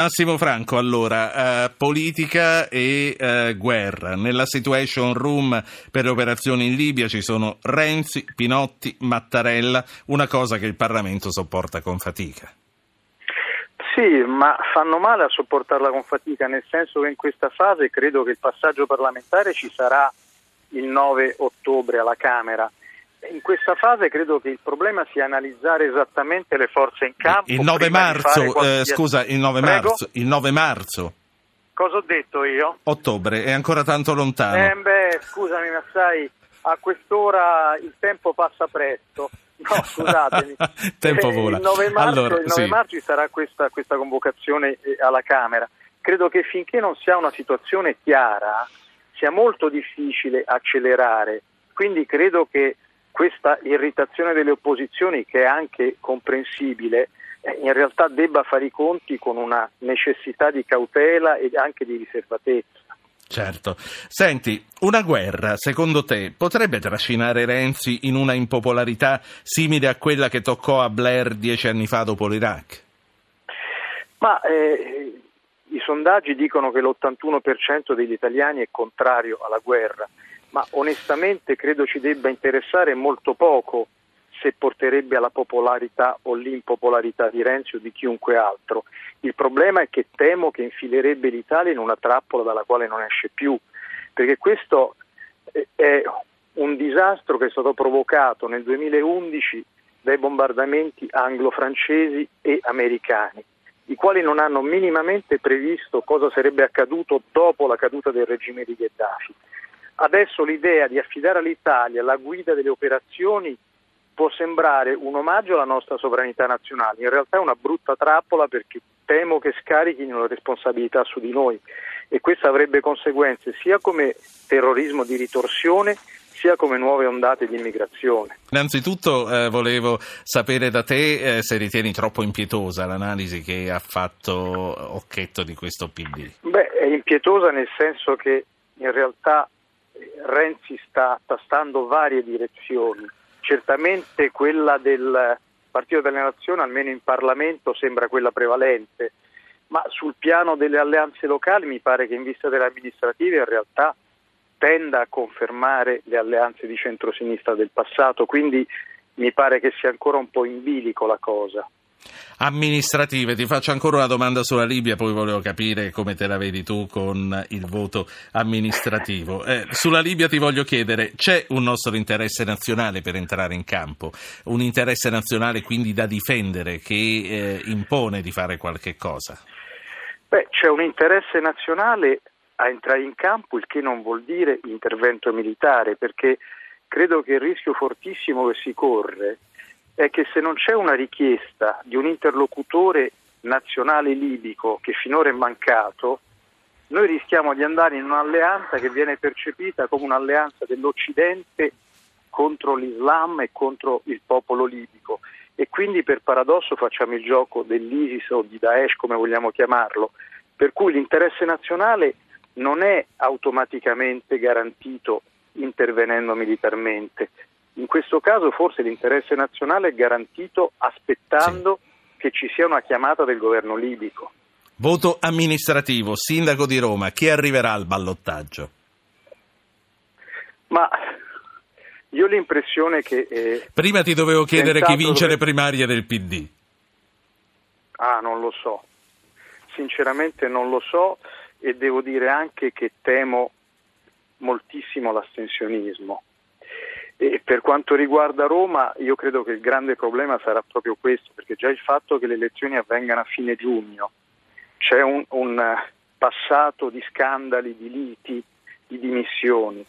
Massimo Franco, allora, eh, politica e eh, guerra. Nella situation room per le operazioni in Libia ci sono Renzi, Pinotti, Mattarella, una cosa che il Parlamento sopporta con fatica. Sì, ma fanno male a sopportarla con fatica, nel senso che in questa fase credo che il passaggio parlamentare ci sarà il 9 ottobre alla Camera in questa fase credo che il problema sia analizzare esattamente le forze in campo. Il 9 marzo, eh, scusa, il 9 marzo, il 9 marzo. Cosa ho detto io? Ottobre, è ancora tanto lontano. Eh beh, scusami, ma sai, a quest'ora il tempo passa presto. No, scusatemi. tempo eh, vola. Il 9 marzo, allora, il 9 sì. marzo ci sarà questa, questa convocazione eh, alla Camera. Credo che finché non sia una situazione chiara sia molto difficile accelerare. Quindi credo che questa irritazione delle opposizioni, che è anche comprensibile, eh, in realtà debba fare i conti con una necessità di cautela e anche di riservatezza. Certo. Senti, una guerra, secondo te, potrebbe trascinare Renzi in una impopolarità simile a quella che toccò a Blair dieci anni fa dopo l'Iraq? Ma eh, i sondaggi dicono che l'81% degli italiani è contrario alla guerra onestamente credo ci debba interessare molto poco se porterebbe alla popolarità o l'impopolarità di Renzi o di chiunque altro. Il problema è che temo che infilerebbe l'Italia in una trappola dalla quale non esce più, perché questo è un disastro che è stato provocato nel 2011 dai bombardamenti anglo-francesi e americani, i quali non hanno minimamente previsto cosa sarebbe accaduto dopo la caduta del regime di Gheddafi. Adesso l'idea di affidare all'Italia la guida delle operazioni può sembrare un omaggio alla nostra sovranità nazionale, in realtà è una brutta trappola perché temo che scarichino la responsabilità su di noi e questo avrebbe conseguenze sia come terrorismo di ritorsione sia come nuove ondate di immigrazione. Innanzitutto eh, volevo sapere da te eh, se ritieni troppo impietosa l'analisi che ha fatto Occhetto di questo PD. Beh, è impietosa nel senso che in realtà Renzi sta tastando varie direzioni, certamente quella del Partito delle Nazioni, almeno in Parlamento, sembra quella prevalente, ma sul piano delle alleanze locali mi pare che in vista delle amministrative in realtà tenda a confermare le alleanze di centrosinistra del passato, quindi mi pare che sia ancora un po' in bilico la cosa amministrative. Ti faccio ancora una domanda sulla Libia, poi volevo capire come te la vedi tu con il voto amministrativo. Eh, sulla Libia ti voglio chiedere, c'è un nostro interesse nazionale per entrare in campo? Un interesse nazionale quindi da difendere che eh, impone di fare qualche cosa? Beh, c'è un interesse nazionale a entrare in campo, il che non vuol dire intervento militare, perché credo che il rischio fortissimo che si corre è che se non c'è una richiesta di un interlocutore nazionale libico che finora è mancato, noi rischiamo di andare in un'alleanza che viene percepita come un'alleanza dell'Occidente contro l'Islam e contro il popolo libico. E quindi per paradosso facciamo il gioco dell'ISIS o di Daesh come vogliamo chiamarlo, per cui l'interesse nazionale non è automaticamente garantito intervenendo militarmente, in questo caso forse l'interesse nazionale è garantito aspettando sì. che ci sia una chiamata del governo libico. Voto amministrativo, sindaco di Roma, chi arriverà al ballottaggio? Ma io ho l'impressione che... Eh, Prima ti dovevo chiedere chi vince dove... le primarie del PD. Ah, non lo so. Sinceramente non lo so e devo dire anche che temo moltissimo l'astensionismo. E per quanto riguarda Roma, io credo che il grande problema sarà proprio questo, perché già il fatto che le elezioni avvengano a fine giugno, c'è un, un passato di scandali, di liti, di dimissioni.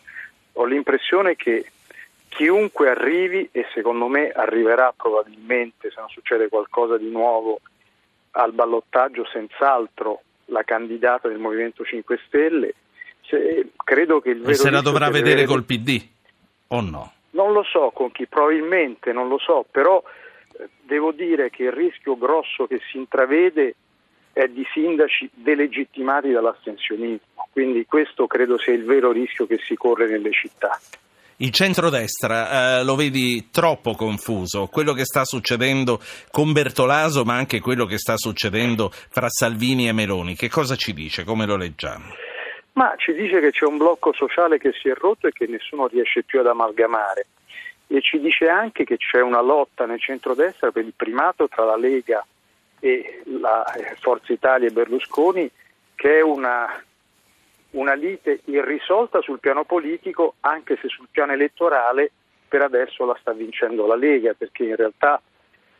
Ho l'impressione che chiunque arrivi, e secondo me arriverà probabilmente, se non succede qualcosa di nuovo, al ballottaggio senz'altro la candidata del Movimento 5 Stelle, credo che il vero... E se la dovrà vedere vedere... col PD o no? Non lo so con chi, probabilmente non lo so, però eh, devo dire che il rischio grosso che si intravede è di sindaci delegittimati dall'astensionismo, quindi questo credo sia il vero rischio che si corre nelle città. Il centrodestra eh, lo vedi troppo confuso, quello che sta succedendo con Bertolaso ma anche quello che sta succedendo fra Salvini e Meloni, che cosa ci dice, come lo leggiamo? Ma ci dice che c'è un blocco sociale che si è rotto e che nessuno riesce più ad amalgamare. E ci dice anche che c'è una lotta nel centrodestra per il primato tra la Lega e la eh, Forza Italia e Berlusconi che è una, una lite irrisolta sul piano politico anche se sul piano elettorale per adesso la sta vincendo la Lega perché in realtà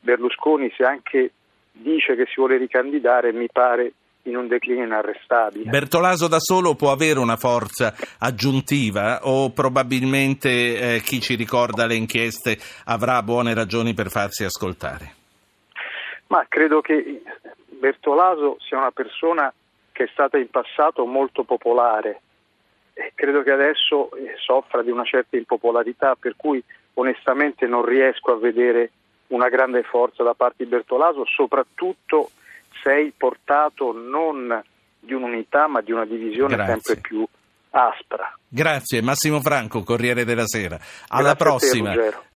Berlusconi se anche dice che si vuole ricandidare mi pare in un declino inarrestabile. Bertolaso da solo può avere una forza aggiuntiva o probabilmente eh, chi ci ricorda le inchieste avrà buone ragioni per farsi ascoltare? Ma credo che Bertolaso sia una persona che è stata in passato molto popolare e credo che adesso eh, soffra di una certa impopolarità per cui onestamente non riesco a vedere una grande forza da parte di Bertolaso, soprattutto sei portato non di un'unità ma di una divisione Grazie. sempre più aspra. Grazie Massimo Franco, Corriere della Sera. Alla Grazie prossima.